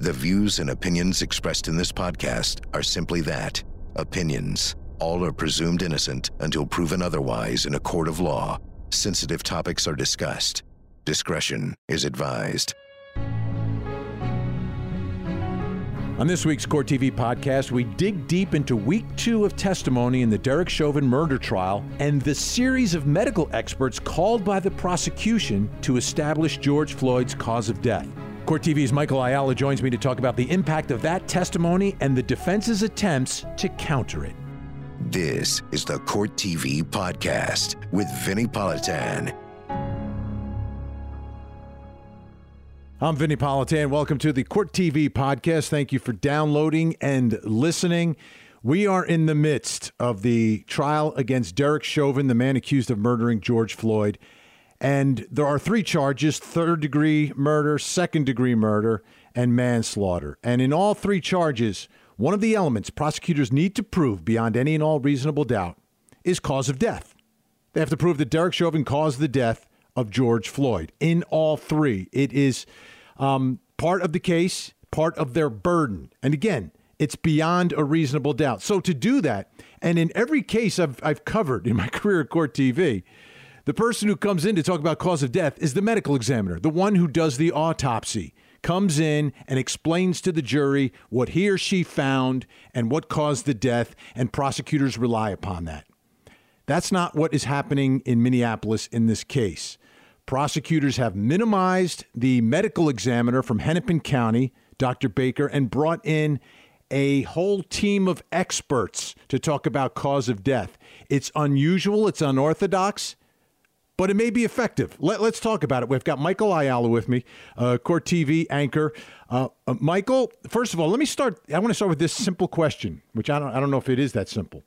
The views and opinions expressed in this podcast are simply that opinions. All are presumed innocent until proven otherwise in a court of law. Sensitive topics are discussed. Discretion is advised. On this week's Court TV podcast, we dig deep into week two of testimony in the Derek Chauvin murder trial and the series of medical experts called by the prosecution to establish George Floyd's cause of death. Court TV's Michael Ayala joins me to talk about the impact of that testimony and the defense's attempts to counter it. This is the Court TV podcast with Vinnie Politan. I'm Vinnie Politan. Welcome to the Court TV podcast. Thank you for downloading and listening. We are in the midst of the trial against Derek Chauvin, the man accused of murdering George Floyd. And there are three charges third degree murder, second degree murder, and manslaughter. And in all three charges, one of the elements prosecutors need to prove beyond any and all reasonable doubt is cause of death. They have to prove that Derek Chauvin caused the death of George Floyd. In all three, it is um, part of the case, part of their burden. And again, it's beyond a reasonable doubt. So to do that, and in every case I've, I've covered in my career at Court TV, the person who comes in to talk about cause of death is the medical examiner, the one who does the autopsy, comes in and explains to the jury what he or she found and what caused the death, and prosecutors rely upon that. That's not what is happening in Minneapolis in this case. Prosecutors have minimized the medical examiner from Hennepin County, Dr. Baker, and brought in a whole team of experts to talk about cause of death. It's unusual, it's unorthodox, but it may be effective. Let, us talk about it. We've got Michael Ayala with me, uh, Court TV anchor. Uh, uh, Michael, first of all, let me start. I want to start with this simple question, which I don't, I don't know if it is that simple.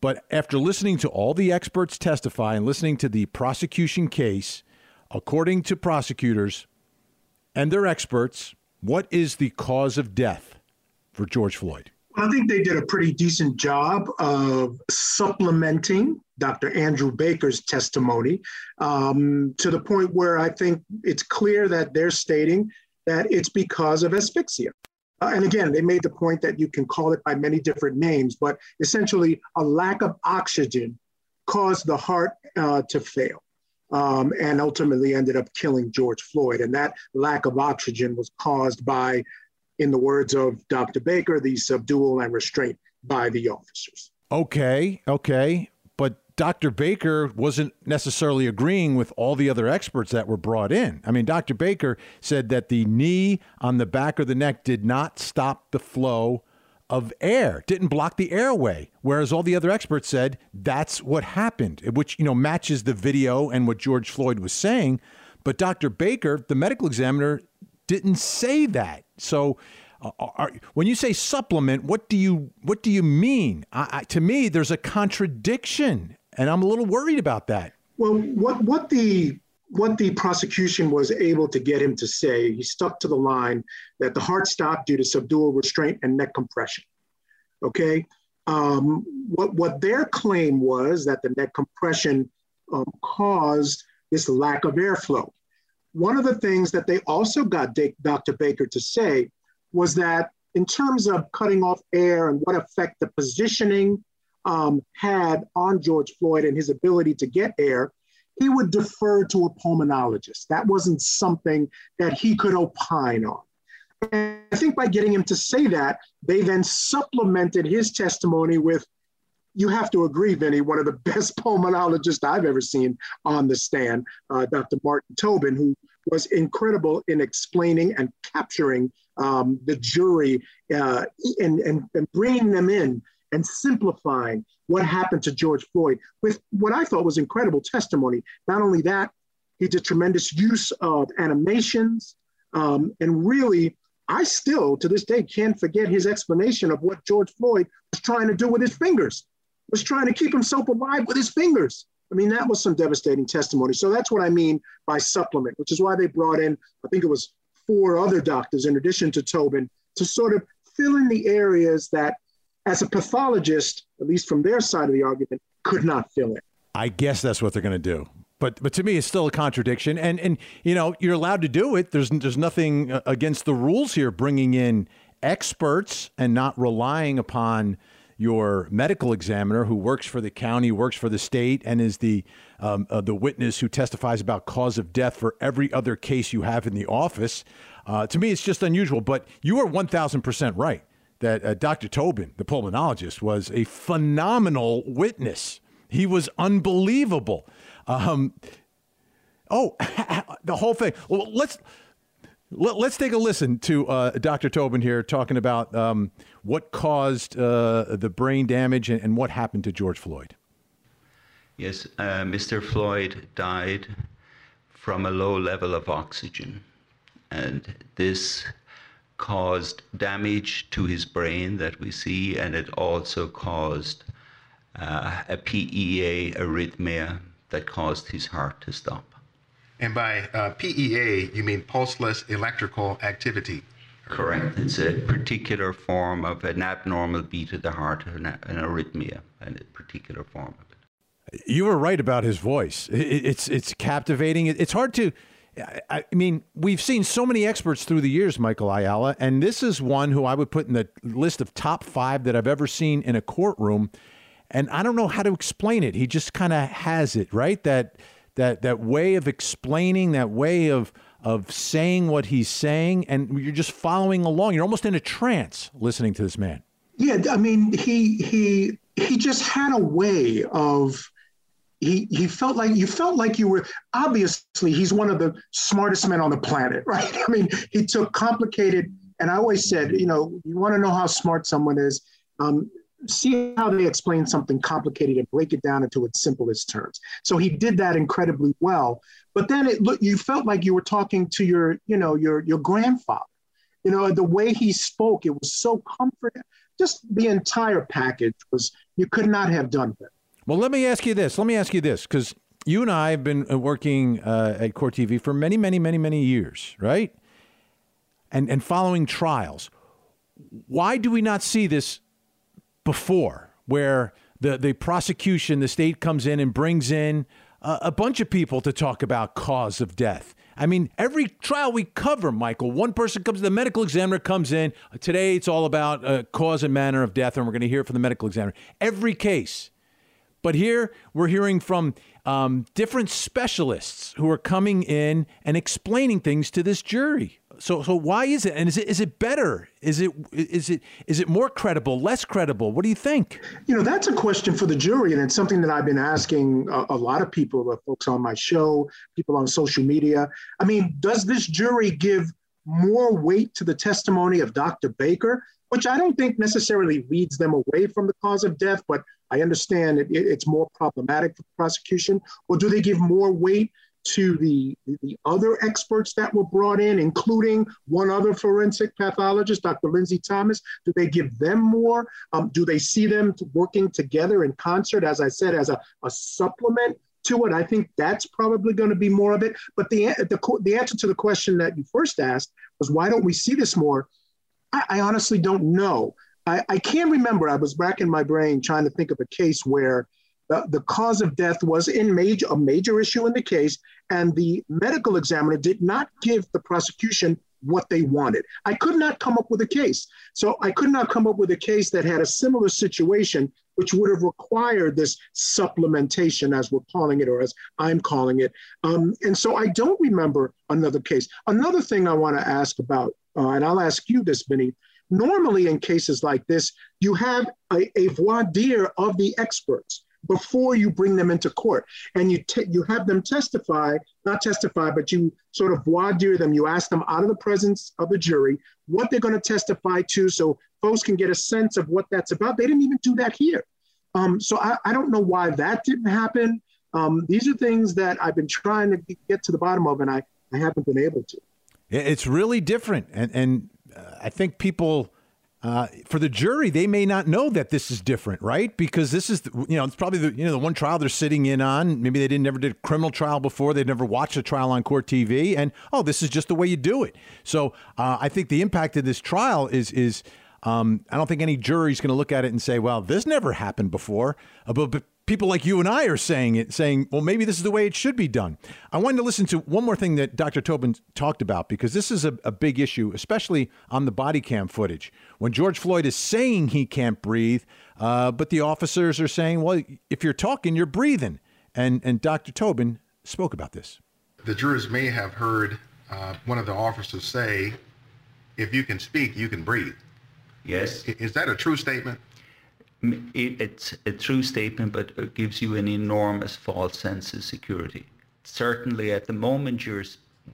But after listening to all the experts testify and listening to the prosecution case, according to prosecutors and their experts, what is the cause of death for George Floyd? I think they did a pretty decent job of supplementing Dr. Andrew Baker's testimony um, to the point where I think it's clear that they're stating that it's because of asphyxia. Uh, and again, they made the point that you can call it by many different names, but essentially, a lack of oxygen caused the heart uh, to fail um, and ultimately ended up killing George Floyd. And that lack of oxygen was caused by, in the words of Dr. Baker, the subdual and restraint by the officers. Okay, okay. Dr. Baker wasn't necessarily agreeing with all the other experts that were brought in. I mean, Dr. Baker said that the knee on the back of the neck did not stop the flow of air, didn't block the airway. Whereas all the other experts said that's what happened, which, you know, matches the video and what George Floyd was saying. But Dr. Baker, the medical examiner, didn't say that. So, uh, are, when you say supplement, what do you what do you mean? I, I, to me, there's a contradiction, and I'm a little worried about that. Well, what what the what the prosecution was able to get him to say, he stuck to the line that the heart stopped due to subdual restraint and neck compression. Okay. Um, what, what their claim was that the neck compression um, caused this lack of airflow. One of the things that they also got Dr. Baker to say was that in terms of cutting off air and what effect the positioning um, had on George Floyd and his ability to get air, he would defer to a pulmonologist. That wasn't something that he could opine on. And I think by getting him to say that, they then supplemented his testimony with, you have to agree, Vinnie, one of the best pulmonologists I've ever seen on the stand, uh, Dr. Martin Tobin, who was incredible in explaining and capturing um, the jury uh, and, and, and bringing them in and simplifying what happened to George Floyd with what I thought was incredible testimony. Not only that, he did tremendous use of animations. Um, and really, I still to this day can't forget his explanation of what George Floyd was trying to do with his fingers, was trying to keep himself alive with his fingers. I mean, that was some devastating testimony. So that's what I mean by supplement, which is why they brought in, I think it was four other doctors in addition to Tobin, to sort of fill in the areas that as a pathologist, at least from their side of the argument, could not fill it. I guess that's what they're going to do. but but to me, it's still a contradiction. And and you know, you're allowed to do it. There's there's nothing uh, against the rules here. Bringing in experts and not relying upon your medical examiner who works for the county, works for the state, and is the um, uh, the witness who testifies about cause of death for every other case you have in the office. Uh, to me, it's just unusual. But you are one thousand percent right that uh, Dr. Tobin, the pulmonologist, was a phenomenal witness. He was unbelievable. Um, oh, the whole thing. Well, let's let, us take a listen to uh, Dr. Tobin here talking about um, what caused uh, the brain damage and, and, what happened to George Floyd. Yes, uh, Mr. Floyd died from a low level of oxygen, and this caused damage to his brain that we see, and it also caused uh, a PEA arrhythmia that caused his heart to stop. And by uh, PEA, you mean pulseless electrical activity. Correct. It's a particular form of an abnormal beat of the heart, an, an arrhythmia, a particular form of it. You were right about his voice. It's it's captivating. It's hard to. I mean, we've seen so many experts through the years, Michael Ayala, and this is one who I would put in the list of top five that I've ever seen in a courtroom. And I don't know how to explain it. He just kind of has it, right? That that that way of explaining, that way of of saying what he's saying, and you're just following along. You're almost in a trance listening to this man. Yeah, I mean, he he he just had a way of he he felt like you felt like you were obviously he's one of the smartest men on the planet, right? I mean, he took complicated and I always said, you know, you want to know how smart someone is. Um, see how they explain something complicated and break it down into its simplest terms. So he did that incredibly well. But then it look you felt like you were talking to your, you know, your your grandfather. You know, the way he spoke, it was so comforting. Just the entire package was you could not have done better. Well, let me ask you this. Let me ask you this, because you and I have been uh, working uh, at Court TV for many, many, many, many years, right? And and following trials. Why do we not see this before where the, the prosecution, the state comes in and brings in a, a bunch of people to talk about cause of death. I mean, every trial we cover, Michael, one person comes, the medical examiner comes in. Today it's all about uh, cause and manner of death, and we're going to hear from the medical examiner. Every case. But here we're hearing from um, different specialists who are coming in and explaining things to this jury. So, so why is it? And is it is it better? Is it is it is it more credible? Less credible? What do you think? You know, that's a question for the jury, and it's something that I've been asking a, a lot of people, the folks on my show, people on social media. I mean, does this jury give more weight to the testimony of Dr. Baker, which I don't think necessarily leads them away from the cause of death, but I understand it, it's more problematic for prosecution. Or do they give more weight to the, the other experts that were brought in, including one other forensic pathologist, Dr. Lindsay Thomas? Do they give them more? Um, do they see them working together in concert, as I said, as a, a supplement to it? I think that's probably going to be more of it. But the, the, the answer to the question that you first asked was why don't we see this more? I, I honestly don't know. I, I can't remember. I was back in my brain trying to think of a case where the, the cause of death was in major a major issue in the case, and the medical examiner did not give the prosecution what they wanted. I could not come up with a case. So I could not come up with a case that had a similar situation, which would have required this supplementation, as we're calling it, or as I'm calling it. Um, and so I don't remember another case. Another thing I want to ask about, uh, and I'll ask you this, Vinnie. Normally, in cases like this, you have a, a voir dire of the experts before you bring them into court, and you t- you have them testify, not testify, but you sort of voir dire them. You ask them out of the presence of the jury what they're going to testify to, so folks can get a sense of what that's about. They didn't even do that here, um, so I, I don't know why that didn't happen. Um, these are things that I've been trying to get to the bottom of, and I, I haven't been able to. It's really different, and and I think people. Uh, for the jury, they may not know that this is different, right? Because this is, the, you know, it's probably the you know the one trial they're sitting in on. Maybe they didn't never did a criminal trial before. They'd never watched a trial on court TV, and oh, this is just the way you do it. So uh, I think the impact of this trial is is um, I don't think any jury is going to look at it and say, well, this never happened before. Uh, but, but people like you and I are saying it, saying, well, maybe this is the way it should be done. I wanted to listen to one more thing that Dr. Tobin talked about because this is a, a, big issue, especially on the body cam footage. When George Floyd is saying he can't breathe, uh, but the officers are saying, well, if you're talking, you're breathing. And, and Dr. Tobin spoke about this. The jurors may have heard uh, one of the officers say, if you can speak, you can breathe. Yes. Is that a true statement? It's a true statement, but it gives you an enormous false sense of security. Certainly, at the moment you're,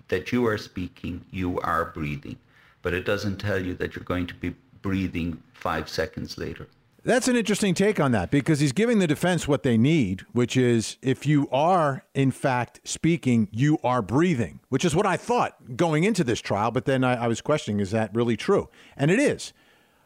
that you are speaking, you are breathing, but it doesn't tell you that you're going to be breathing five seconds later. That's an interesting take on that because he's giving the defense what they need, which is if you are, in fact, speaking, you are breathing, which is what I thought going into this trial. But then I, I was questioning, is that really true? And it is.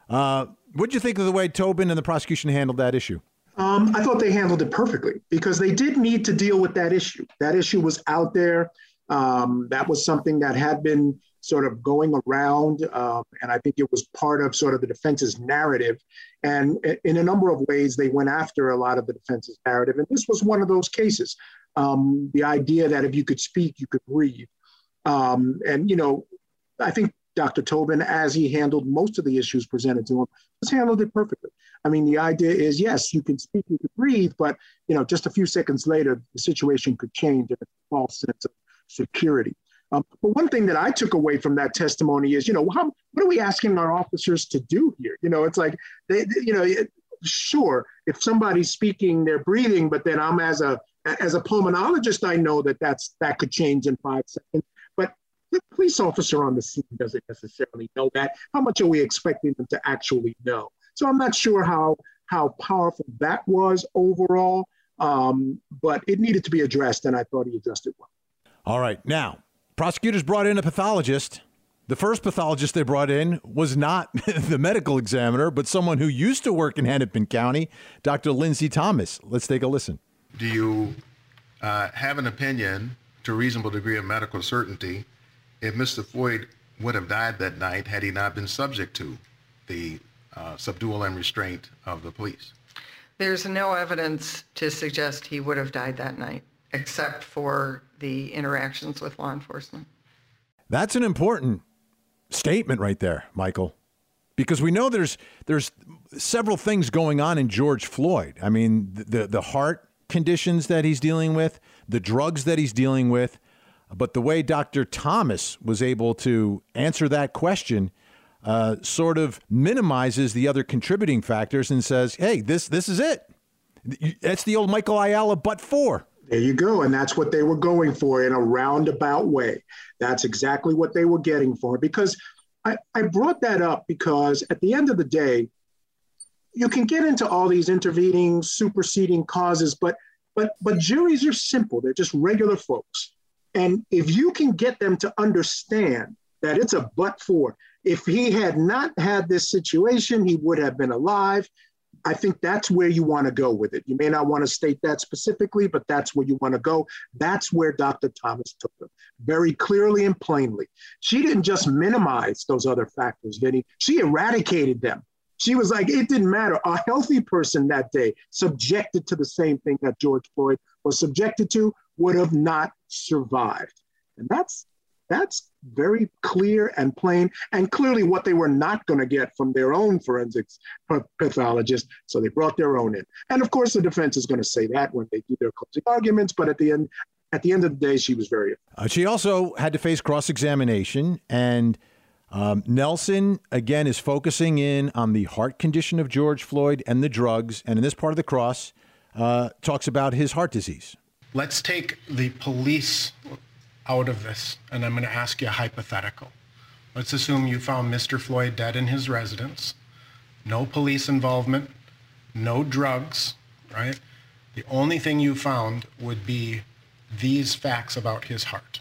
Uh, what do you think of the way Tobin and the prosecution handled that issue? Um, I thought they handled it perfectly because they did need to deal with that issue. That issue was out there. Um, that was something that had been sort of going around, um, and I think it was part of sort of the defense's narrative. And in a number of ways, they went after a lot of the defense's narrative. And this was one of those cases. Um, the idea that if you could speak, you could breathe. Um, and, you know, I think Dr. Tobin, as he handled most of the issues presented to him, has handled it perfectly. I mean, the idea is yes, you can speak, you can breathe, but you know, just a few seconds later, the situation could change in a false sense of security. Um, but one thing that I took away from that testimony is, you know, how, what are we asking our officers to do here? You know, it's like, they, you know, it, sure, if somebody's speaking, they're breathing, but then I'm as a as a pulmonologist, I know that that's that could change in five seconds the police officer on the scene doesn't necessarily know that. How much are we expecting them to actually know? So I'm not sure how how powerful that was overall, um, but it needed to be addressed, and I thought he addressed it well. All right, now prosecutors brought in a pathologist. The first pathologist they brought in was not the medical examiner, but someone who used to work in Hennepin County, Dr. Lindsay Thomas. Let's take a listen. Do you uh, have an opinion to a reasonable degree of medical certainty if Mr. Floyd would have died that night had he not been subject to the uh, subdual and restraint of the police. There's no evidence to suggest he would have died that night, except for the interactions with law enforcement. That's an important statement right there, Michael, because we know there's there's several things going on in George Floyd. I mean, the the heart conditions that he's dealing with, the drugs that he's dealing with, but the way Dr. Thomas was able to answer that question uh, sort of minimizes the other contributing factors and says, hey, this, this is it. That's the old Michael Ayala but for. There you go. And that's what they were going for in a roundabout way. That's exactly what they were getting for. Because I, I brought that up because at the end of the day, you can get into all these intervening, superseding causes, but but but juries are simple. They're just regular folks. And if you can get them to understand that it's a but for, if he had not had this situation, he would have been alive. I think that's where you want to go with it. You may not want to state that specifically, but that's where you want to go. That's where Dr. Thomas took them very clearly and plainly. She didn't just minimize those other factors, Vinnie. She eradicated them. She was like, it didn't matter. A healthy person that day, subjected to the same thing that George Floyd was subjected to, would have not survived. And that's that's very clear and plain, and clearly what they were not going to get from their own forensics pathologist. So they brought their own in, and of course the defense is going to say that when they do their closing arguments. But at the end, at the end of the day, she was very. Uh, she also had to face cross examination, and um, Nelson again is focusing in on the heart condition of George Floyd and the drugs, and in this part of the cross, uh, talks about his heart disease. Let's take the police out of this, and I'm going to ask you a hypothetical. Let's assume you found Mr. Floyd dead in his residence, no police involvement, no drugs, right? The only thing you found would be these facts about his heart.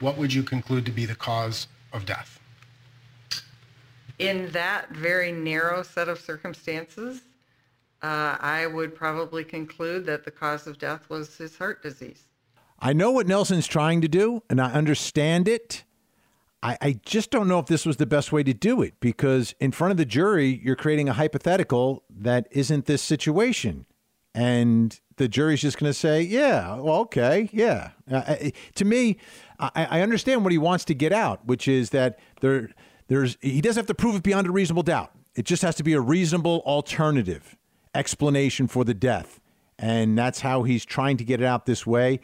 What would you conclude to be the cause of death? In that very narrow set of circumstances, uh, I would probably conclude that the cause of death was his heart disease. I know what Nelson's trying to do, and I understand it. I, I, just don't know if this was the best way to do it because in front of the jury, you're creating a hypothetical that isn't this situation. and the jury's just going to say, yeah, well, okay, yeah. Uh, to me, I, I, understand what he wants to get out, which is that there, there's he doesn't have to prove it beyond a reasonable doubt. It just has to be a reasonable alternative explanation for the death, and that's how he's trying to get it out this way.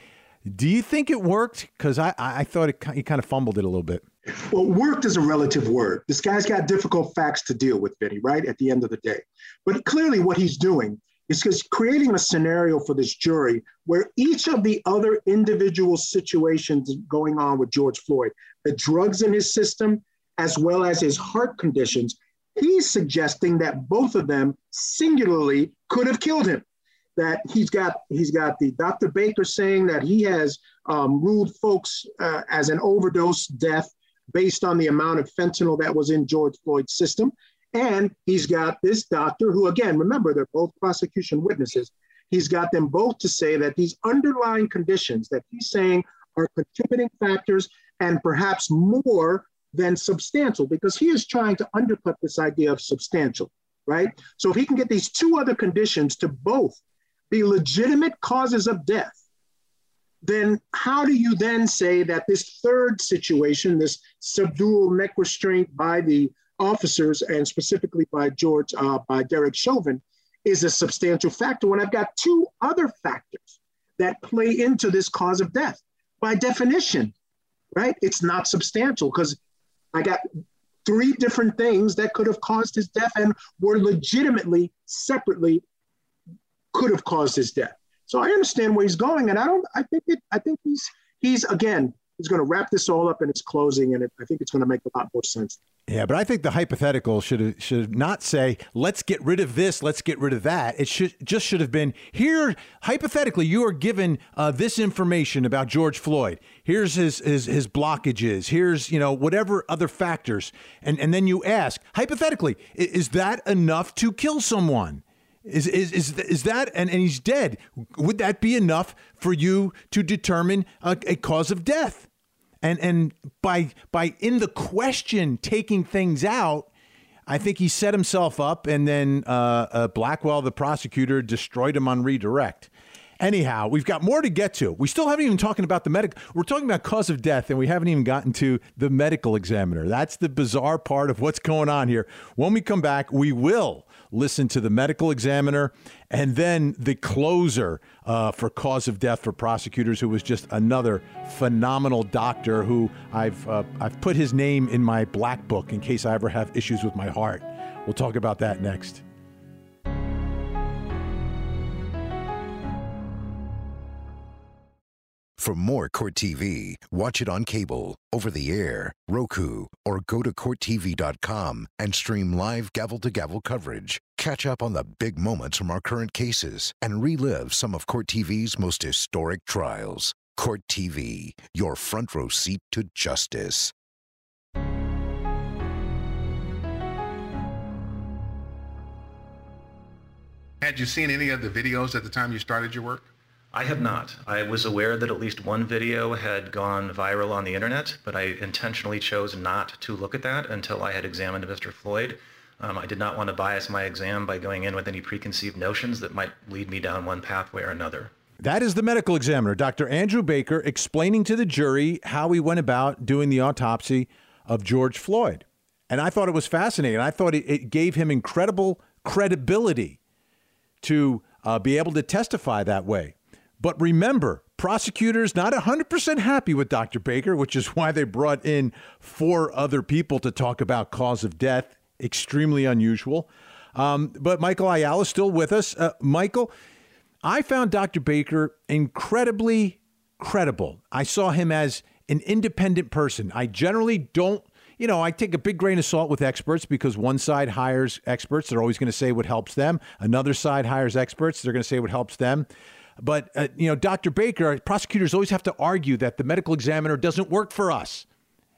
Do you think it worked? Because I, I thought it, he kind of fumbled it a little bit. Well, worked is a relative word. This guy's got difficult facts to deal with, Vinnie, right? At the end of the day. But clearly, what he's doing is creating a scenario for this jury where each of the other individual situations going on with George Floyd, the drugs in his system, as well as his heart conditions, he's suggesting that both of them singularly could have killed him. That he's got he's got the Dr. Baker saying that he has um, ruled folks uh, as an overdose death based on the amount of fentanyl that was in George Floyd's system. And he's got this doctor who, again, remember, they're both prosecution witnesses. He's got them both to say that these underlying conditions that he's saying are contributing factors and perhaps more than substantial, because he is trying to undercut this idea of substantial, right? So if he can get these two other conditions to both be legitimate causes of death, then how do you then say that this third situation, this subdual neck restraint by the officers and specifically by George, uh, by Derek Chauvin, is a substantial factor when I've got two other factors that play into this cause of death. By definition, right? It's not substantial because I got three different things that could have caused his death and were legitimately, separately, could have caused his death. So I understand where he's going, and I don't. I think it. I think he's he's again he's going to wrap this all up in its closing, and it, I think it's going to make a lot more sense. Yeah, but I think the hypothetical should should not say let's get rid of this, let's get rid of that. It should just should have been here. Hypothetically, you are given uh, this information about George Floyd. Here's his, his his blockages. Here's you know whatever other factors, and and then you ask hypothetically, is that enough to kill someone? Is, is, is, is that, and, and he's dead, would that be enough for you to determine a, a cause of death? And and by by in the question taking things out I think he set himself up, and then uh, uh, Blackwell, the prosecutor, destroyed him on redirect. Anyhow, we've got more to get to. We still haven't even talking about the medical. We're talking about cause of death, and we haven't even gotten to the medical examiner. That's the bizarre part of what's going on here. When we come back, we will listen to the medical examiner, and then the closer uh, for cause of death for prosecutors, who was just another phenomenal doctor who I've uh, I've put his name in my black book in case I ever have issues with my heart. We'll talk about that next. For more Court TV, watch it on cable, over the air, Roku, or go to CourtTV.com and stream live gavel to gavel coverage. Catch up on the big moments from our current cases and relive some of Court TV's most historic trials. Court TV, your front row seat to justice. Had you seen any of the videos at the time you started your work? I have not. I was aware that at least one video had gone viral on the internet, but I intentionally chose not to look at that until I had examined Mr. Floyd. Um, I did not want to bias my exam by going in with any preconceived notions that might lead me down one pathway or another. That is the medical examiner, Dr. Andrew Baker, explaining to the jury how he went about doing the autopsy of George Floyd. And I thought it was fascinating. I thought it, gave him incredible credibility to uh, be able to testify that way. But remember, prosecutors not 100% happy with Dr. Baker, which is why they brought in four other people to talk about cause of death. Extremely unusual. Um, but Michael Ayala is still with us. Uh, Michael, I found Dr. Baker incredibly credible. I saw him as an independent person. I generally don't, you know, I take a big grain of salt with experts because one side hires experts. They're always going to say what helps them. Another side hires experts. They're going to say what helps them. But, uh, you know, Dr. Baker, prosecutors always have to argue that the medical examiner doesn't work for us.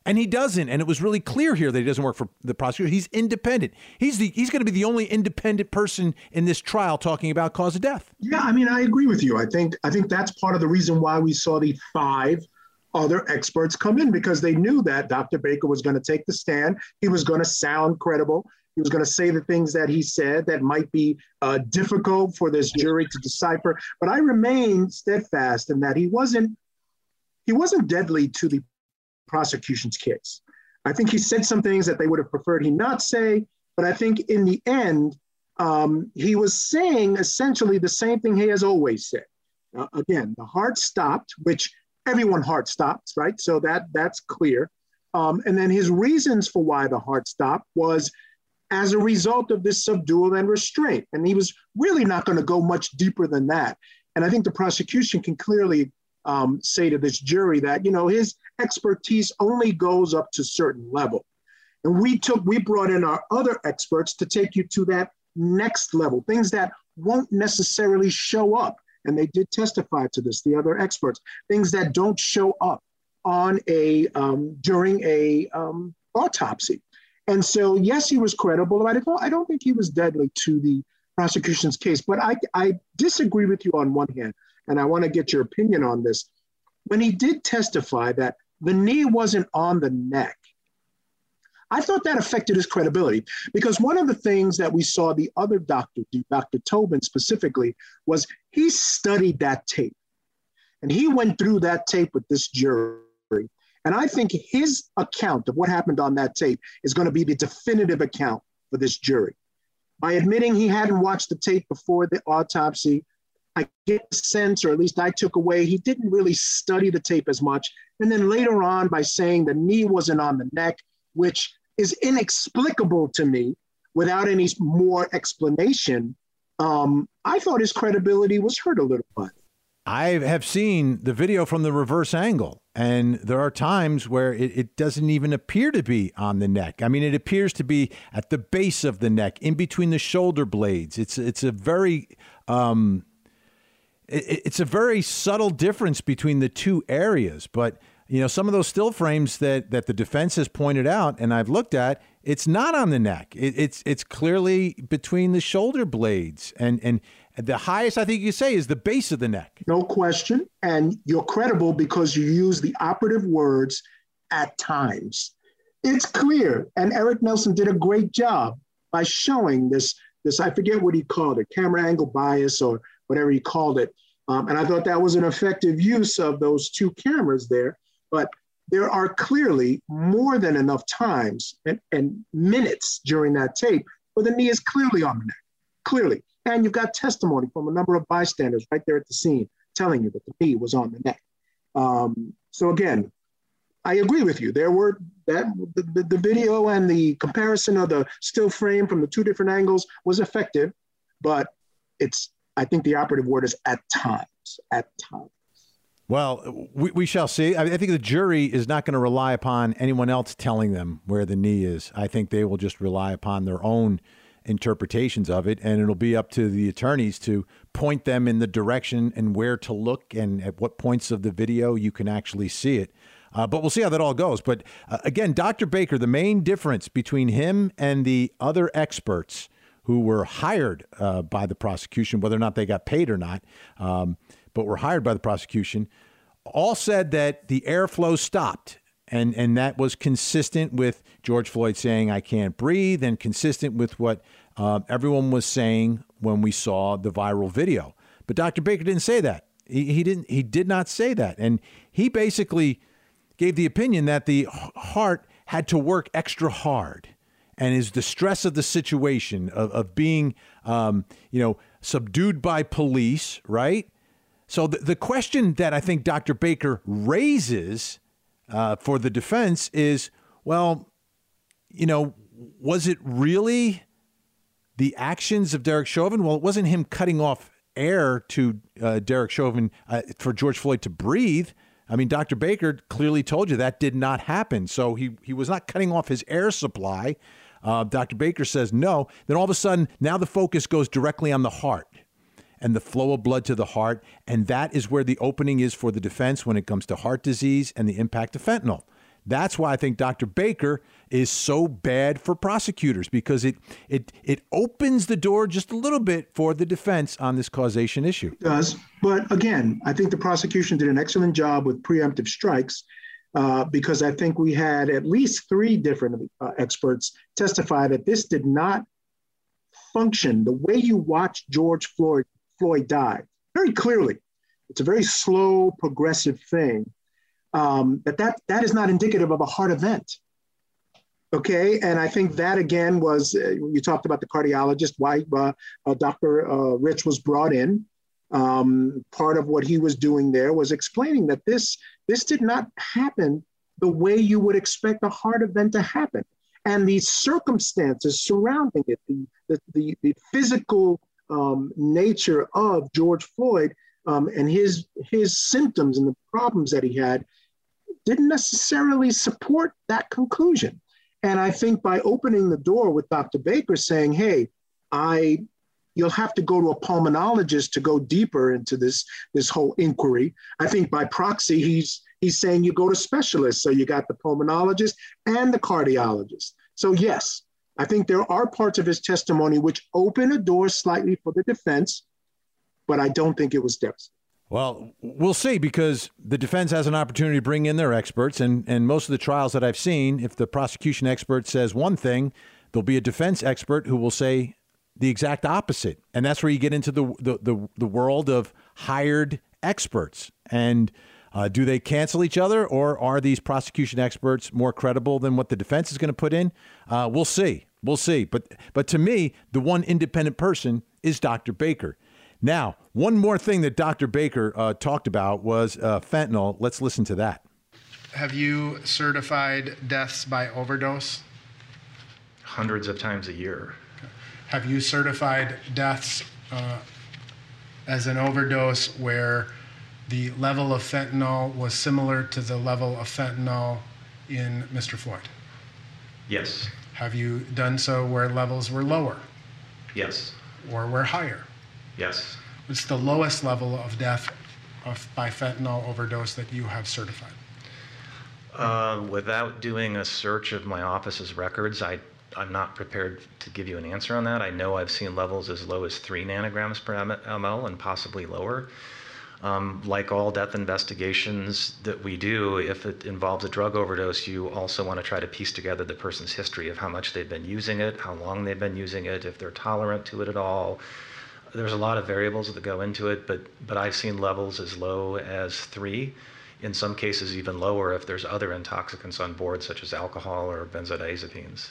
And he doesn't. And it was really clear here that he doesn't work for the prosecutor. He's independent. He's the he's going to be the only independent person in this trial talking about cause of death. Yeah, I mean, I agree with you. I think I think that's part of the reason why we saw the five other experts come in because they knew that Dr. Baker was going to take the stand. He was going to sound credible. He was going to say the things that he said that might be uh, difficult for this jury to decipher. But I remain steadfast in that he wasn't he wasn't deadly to the prosecution's case. I think he said some things that they would have preferred he not say, but I think in the end, um, he was saying essentially the same thing he has always said. Uh, again, the heart stopped, which everyone heart stops, right? So that that's clear. Um, and then his reasons for why the heart stopped was as a result of this subdual and restraint. And he was really not going to go much deeper than that. And I think the prosecution can clearly um, say to this jury that, you know, his expertise only goes up to certain level. And we took, we brought in our other experts to take you to that next level, things that won't necessarily show up. And they did testify to this, the other experts, things that don't show up on a, um, during a um, autopsy. And so, yes, he was credible. I don't, I don't think he was deadly to the prosecution's case, but I, I disagree with you on one hand and I want to get your opinion on this. When he did testify that the knee wasn't on the neck, I thought that affected his credibility because one of the things that we saw the other doctor do, Dr. Tobin specifically, was he studied that tape and he went through that tape with this jury. And I think his account of what happened on that tape is going to be the definitive account for this jury. By admitting he hadn't watched the tape before the autopsy, I get the sense, or at least I took away, he didn't really study the tape as much. And then later on, by saying the knee wasn't on the neck, which is inexplicable to me without any more explanation, um, I thought his credibility was hurt a little bit. I have seen the video from the reverse angle, and there are times where it, it, doesn't even appear to be on the neck. I mean, it appears to be at the base of the neck, in between the shoulder blades. It's it's a very um, it's a very subtle difference between the two areas. But you know, some of those still frames that that the defense has pointed out, and I've looked at, it's not on the neck. It, it's it's clearly between the shoulder blades, and and the highest I think you say is the base of the neck. No question, and you're credible because you use the operative words at times. It's clear, and Eric Nelson did a great job by showing this. This I forget what he called it, camera angle bias or whatever he called it. Um, and I thought that was an effective use of those two cameras there. But there are clearly more than enough times and, and minutes during that tape where the knee is clearly on the neck, clearly. And you've got testimony from a number of bystanders right there at the scene telling you that the knee was on the neck. Um, so again, I agree with you. There were that the, the, video and the comparison of the still frame from the two different angles was effective, but it's I think the operative word is at times. At times. Well, we, we shall see. I, I think the jury is not going to rely upon anyone else telling them where the knee is. I think they will just rely upon their own interpretations of it, and it'll be up to the attorneys to point them in the direction and where to look and at what points of the video you can actually see it. Uh, but we'll see how that all goes. But uh, again, Dr. Baker, the main difference between him and the other experts who were hired uh, by the prosecution, whether or not they got paid or not, um, but were hired by the prosecution, all said that the airflow stopped. And, and that was consistent with George Floyd saying, I can't breathe, and consistent with what uh, everyone was saying when we saw the viral video. But Dr. Baker didn't say that. He, he, didn't, he did not say that. And he basically gave the opinion that the heart had to work extra hard and is the stress of the situation of, of being, um, you know, subdued by police, right? So the, the question that I think Dr. Baker raises uh, for the defense is, well, you know, was it really the actions of Derek Chauvin? Well, it wasn't him cutting off air to uh, Derek Chauvin uh, for George Floyd to breathe. I mean, Dr. Baker clearly told you that did not happen. So he, he was not cutting off his air supply. Uh, Dr. Baker says no. Then all of a sudden, now the focus goes directly on the heart and the flow of blood to the heart. And that is where the opening is for the defense when it comes to heart disease and the impact of fentanyl. That's why I think Dr. Baker is so bad for prosecutors because it it it opens the door just a little bit for the defense on this causation issue. It does, but again, I think the prosecution did an excellent job with preemptive strikes uh, because I think we had at least three different uh, experts testify that this did not function the way you watch George Floyd, Floyd die very clearly. It's a very slow, progressive thing. Um, that, that that is not indicative of a heart event. Okay, and I think that again was uh, you talked about the cardiologist, why uh, uh, Dr. Rich was brought in. Um, part of what he was doing there was explaining that this this did not happen the way you would expect a heart event to happen, and the circumstances surrounding it, the the, the, the physical um, nature of George Floyd um, and his his symptoms and the problems that he had didn't necessarily support that conclusion. And I think by opening the door with Dr. Baker saying, hey, I you'll have to go to a pulmonologist to go deeper into this this whole inquiry. I think by proxy, he's he's saying you go to specialists. So you got the pulmonologist and the cardiologist. So yes, I think there are parts of his testimony which open a door slightly for the defense, but I don't think it was devastating. Well, we'll see because the defense has an opportunity to bring in their experts, and, and most of the trials that I've seen, if the prosecution expert says one thing, there'll be a defense expert who will say the exact opposite, and that's where you get into the the, the, the world of hired experts. And uh, do they cancel each other, or are these prosecution experts more credible than what the defense is going to put in? Uh, we'll see. We'll see. But but to me, the one independent person is Dr. Baker. Now, one more thing that Dr. Baker uh, talked about was uh, fentanyl. Let's listen to that. Have you certified deaths by overdose? Hundreds of times a year. Have you certified deaths uh, as an overdose where the level of fentanyl was similar to the level of fentanyl in Mr. Floyd? Yes. Have you done so where levels were lower? Yes. Or were higher? Yes. What's the lowest level of death of, by fentanyl overdose that you have certified? Uh, without doing a search of my office's records, I, I'm not prepared to give you an answer on that. I know I've seen levels as low as three nanograms per ml and possibly lower. Um, like all death investigations that we do, if it involves a drug overdose, you also want to try to piece together the person's history of how much they've been using it, how long they've been using it, if they're tolerant to it at all, there's a lot of variables that go into it, but but I've seen levels as low as three, in some cases even lower if there's other intoxicants on board, such as alcohol or benzodiazepines.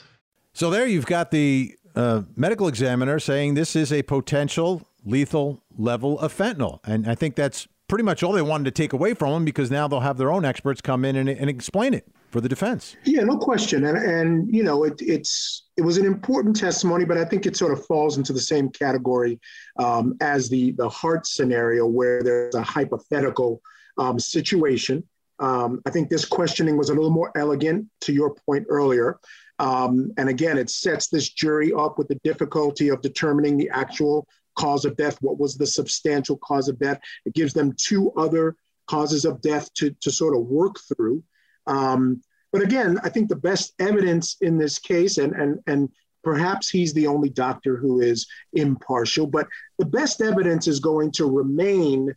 So there you've got the uh, medical examiner saying this is a potential lethal level of fentanyl, and I think that's pretty much all they wanted to take away from them because now they'll have their own experts come in and, and explain it for the defense. Yeah, no question. And and you know, it, it's it was an important testimony, but I think it sort of falls into the same category um, as the the heart scenario where there's a hypothetical um, situation. Um, I think this questioning was a little more elegant to your point earlier. Um, and again, it sets this jury up with the difficulty of determining the actual cause of death. What was the substantial cause of death? It gives them two other causes of death to, to sort of work through. Um, but again, I think the best evidence in this case, and, and, and perhaps he's the only doctor who is impartial, but the best evidence is going to remain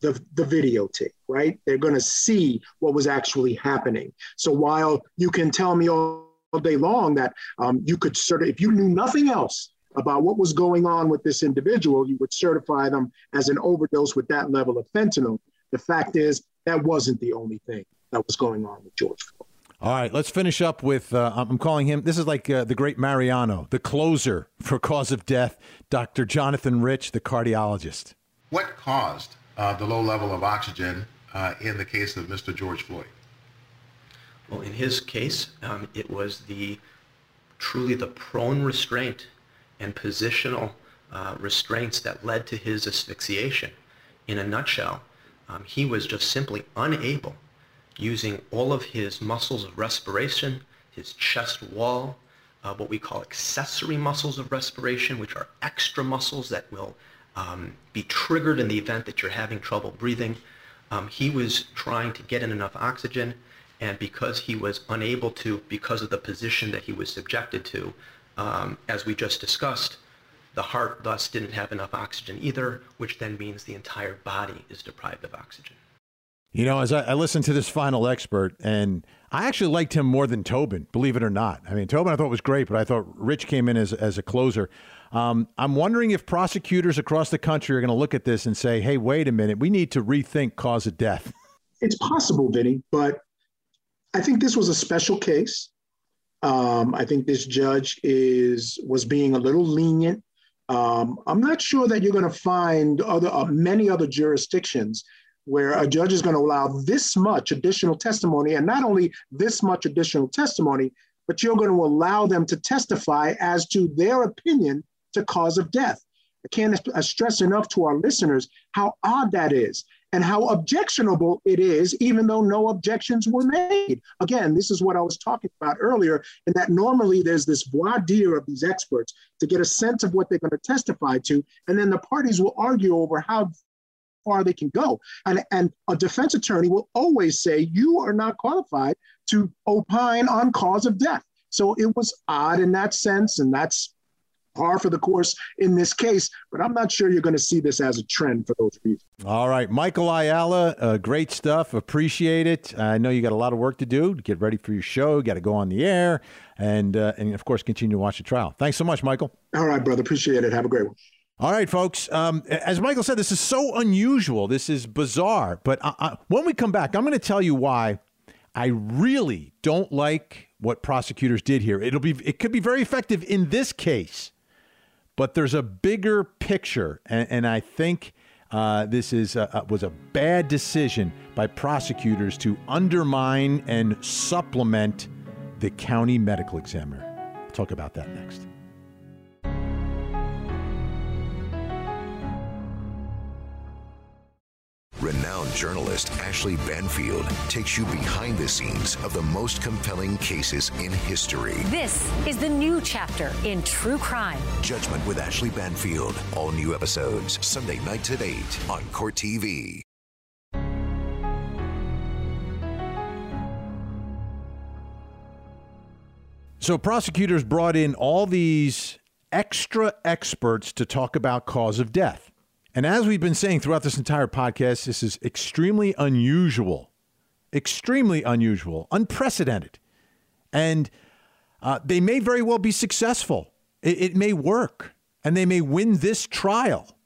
the, the videotape, right? They're going to see what was actually happening. So while you can tell me all, day long that um, you could sort of, if you knew nothing else about what was going on with this individual, you would certify them as an overdose with that level of fentanyl. The fact is, that wasn't the only thing that was going on with George Floyd. All right, let's finish up with uh, I'm calling him, this is like uh, the great Mariano, the closer for cause of death, Dr. Jonathan Rich, the cardiologist. What caused uh, the low level of oxygen uh, in the case of Mr. George Floyd? Well, in his case, um, it was the truly the prone restraint and positional uh, restraints that led to his asphyxiation. In a nutshell, um, he was just simply unable using all of his muscles of respiration, his chest wall, uh, what we call accessory muscles of respiration, which are extra muscles that will um, be triggered in the event that you're having trouble breathing. Um, he was trying to get in enough oxygen, and because he was unable to, because of the position that he was subjected to, um, as we just discussed, the heart thus didn't have enough oxygen either, which then means the entire body is deprived of oxygen. You know, as I, I, listened to this final expert, and I actually liked him more than Tobin, believe it or not. I mean, Tobin I thought was great, but I thought Rich came in as, as a closer. Um, I'm wondering if prosecutors across the country are going to look at this and say, hey, wait a minute, we need to rethink cause of death. It's possible, Vinnie, but I think this was a special case. Um, I think this judge is was being a little lenient. Um, I'm not sure that you're going to find other uh, many other jurisdictions where a judge is going to allow this much additional testimony, and not only this much additional testimony, but you're going to allow them to testify as to their opinion to cause of death. I can't uh, stress enough to our listeners how odd that is and how objectionable it is, even though no objections were made. Again, this is what I was talking about earlier, in that normally there's this voir dire of these experts to get a sense of what they're going to testify to, and then the parties will argue over how far they can go. And, and a defense attorney will always say, You are not qualified to opine on cause of death. So it was odd in that sense, and that's par for the course in this case, but I'm not sure you're going to see this as a trend for those reasons. All right. Michael Ayala, uh, great stuff. Appreciate it. I know you got a lot of work to do to get ready for your show. You got to go on the air and, uh, and, of course, continue to watch the trial. Thanks so much, Michael. All right, brother. Appreciate it. Have a great one. All right, folks. Um, as Michael said, this is so unusual. This is bizarre. But I, I, when we come back, I'm going to tell you why I really don't like what prosecutors did here. It'll be it could be very effective in this case but there's a bigger picture, and, and I think uh, this is a, was a bad decision by prosecutors to undermine and supplement the county medical examiner. We'll talk about that next. Renowned journalist Ashley Banfield takes you behind the scenes of the most compelling cases in history. This is the new chapter in true crime. Judgment with Ashley Banfield. All new episodes Sunday nights at 8 on Court TV. So prosecutors brought in all these extra experts to talk about cause of death. And as we've been saying throughout this entire podcast, this is extremely unusual, extremely unusual, unprecedented. And uh, they may very well be successful. It, it, may work, and they may win this trial.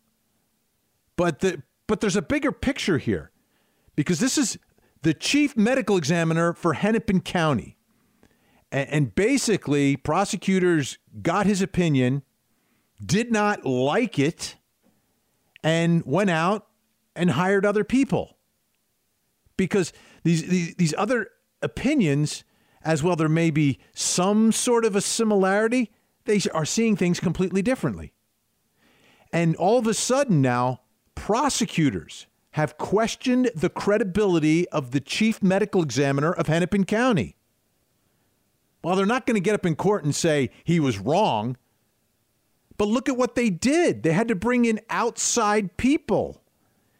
But, the, but there's a bigger picture here because this is the chief medical examiner for Hennepin County. And, and basically, prosecutors got his opinion, did not like it and went out and hired other people. Because these, these, these other opinions as well there may be some sort of a similarity they are seeing things completely differently. And all of a sudden now prosecutors have questioned the credibility of the chief medical examiner of Hennepin County. While they're not going to get up in court and say he was wrong but look at what they did. They had to bring in outside people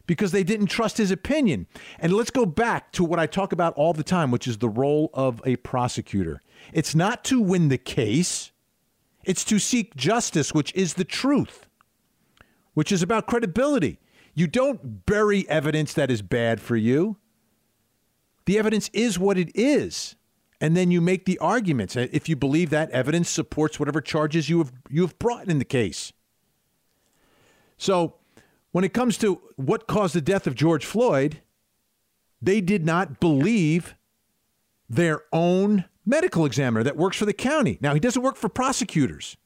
because they didn't trust his opinion. And let's go back to what I talk about all the time, which is the role of a prosecutor. It's not to win the case, it's to seek justice, which is the truth, which is about credibility. You don't bury evidence that is bad for you. The evidence is what it is and then you make the arguments if you believe that evidence supports whatever charges you have you have brought in the case. So, when it comes to what caused the death of George Floyd, they did not believe their own medical examiner that works for the county. Now, he doesn't work for prosecutors.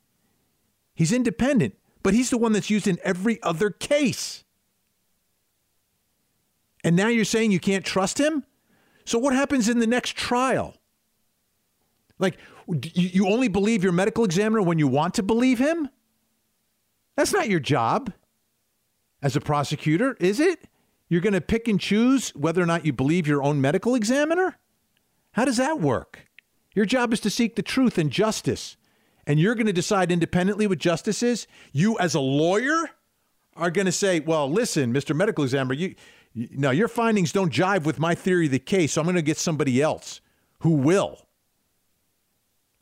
He's independent, but he's the one that's used in every other case. And now you're saying you can't trust him? So, what happens in the next trial? Like, you only believe your medical examiner when you want to believe him? That's not your job as a prosecutor, is it? You're going to pick and choose whether or not you believe your own medical examiner? How does that work? Your job is to seek the truth and justice. And you're going to decide independently what justice is? You, as a lawyer, are going to say, well, listen, Mr. Medical Examiner, you, you, no, your findings don't jive with my theory of the case, so I'm going to get somebody else who will.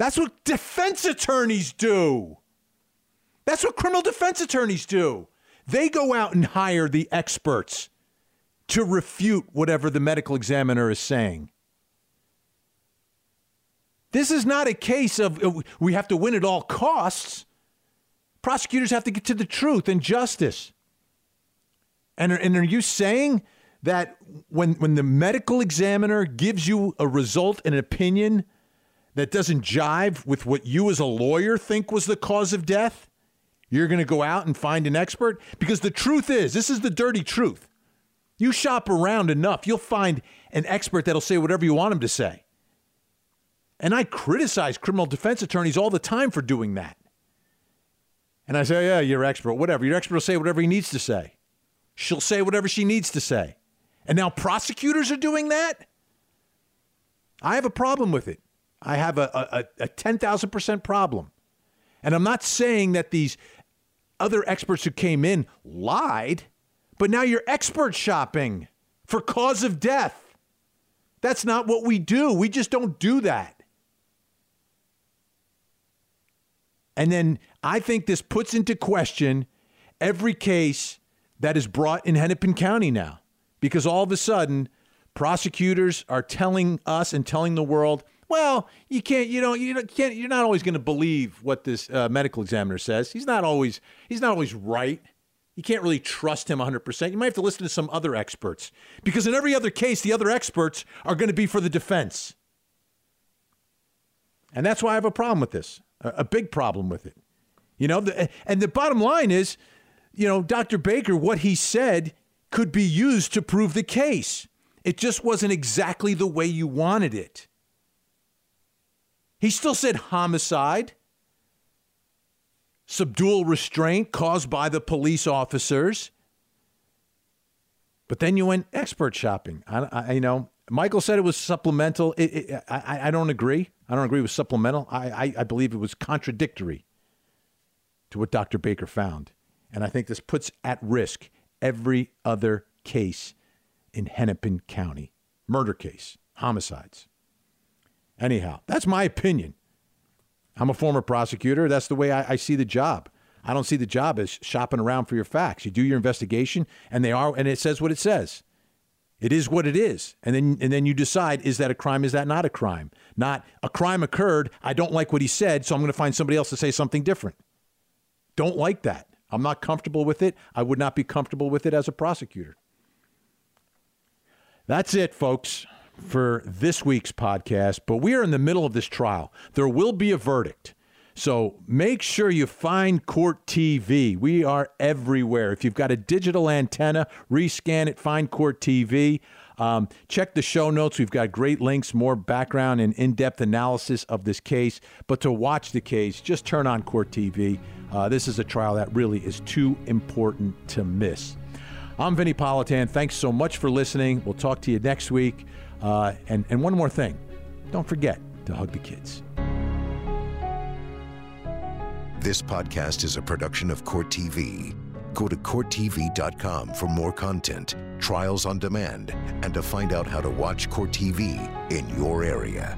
That's what defense attorneys do. That's what criminal defense attorneys do. They go out and hire the experts to refute whatever the medical examiner is saying. This is not a case of uh, we have to win at all costs. Prosecutors have to get to the truth and justice. And are, and are you saying that when, when the medical examiner gives you a result, an opinion that doesn't jive with what you as a lawyer think was the cause of death, you're going to go out and find an expert? Because the truth is, this is the dirty truth. You shop around enough, you'll find an expert that'll say whatever you want him to say. And I criticize criminal defense attorneys all the time for doing that. And I say, oh, yeah, you're expert, whatever. Your expert will say whatever he needs to say. She'll say whatever she needs to say. And now prosecutors are doing that? I have a problem with it. I have a, a, a 10,000% problem. And I'm not saying that these other experts who came in lied, but now you're expert shopping for cause of death. That's not what we do. We just don't do that. And then I think this puts into question every case that is brought in Hennepin County now because all of a sudden prosecutors are telling us and telling the world well, you can't, you know, you can't, you're not always going to believe what this uh, medical examiner says. He's not always, he's not always right. You can't really trust him 100%. You might have to listen to some other experts because in every other case, the other experts are going to be for the defense. And that's why I have a problem with this, a, a big problem with it. You know, the, and the bottom line is, you know, Dr. Baker, what he said could be used to prove the case. It just wasn't exactly the way you wanted it. He still said homicide, subdual restraint caused by the police officers. But then you went expert shopping. I, I you know, Michael said it was supplemental. It, it, I, I don't agree. I don't agree with supplemental. I, I, I believe it was contradictory to what Dr. Baker found. And I think this puts at risk every other case in Hennepin County murder case, homicides. Anyhow, that's my opinion. I'm a former prosecutor. That's the way I, I, see the job. I don't see the job as shopping around for your facts. You do your investigation, and they are, and it says what it says. It is what it is, and then and then you decide: is that a crime? Is that not a crime? Not a crime occurred. I don't like what he said, so I'm going to find somebody else to say something different. Don't like that. I'm not comfortable with it. I would not be comfortable with it as a prosecutor. That's it, folks for this week's podcast, but we are in the middle of this trial. There will be a verdict. So make sure you find Court TV. We are everywhere. If you've got a digital antenna, rescan it, find Court TV. Um, check the show notes. We've got great links, more background and in depth analysis of this case. But to watch the case, just turn on Court TV. Uh, this is a trial that really is too important to miss. I'm Vinnie Politan. Thanks so much for listening. We'll talk to you next week. Uh, and, and one more thing don't forget to hug the kids. This podcast is a production of Court TV. Go to CourtTV.com for more content, trials on demand, and to find out how to watch Court TV in your area.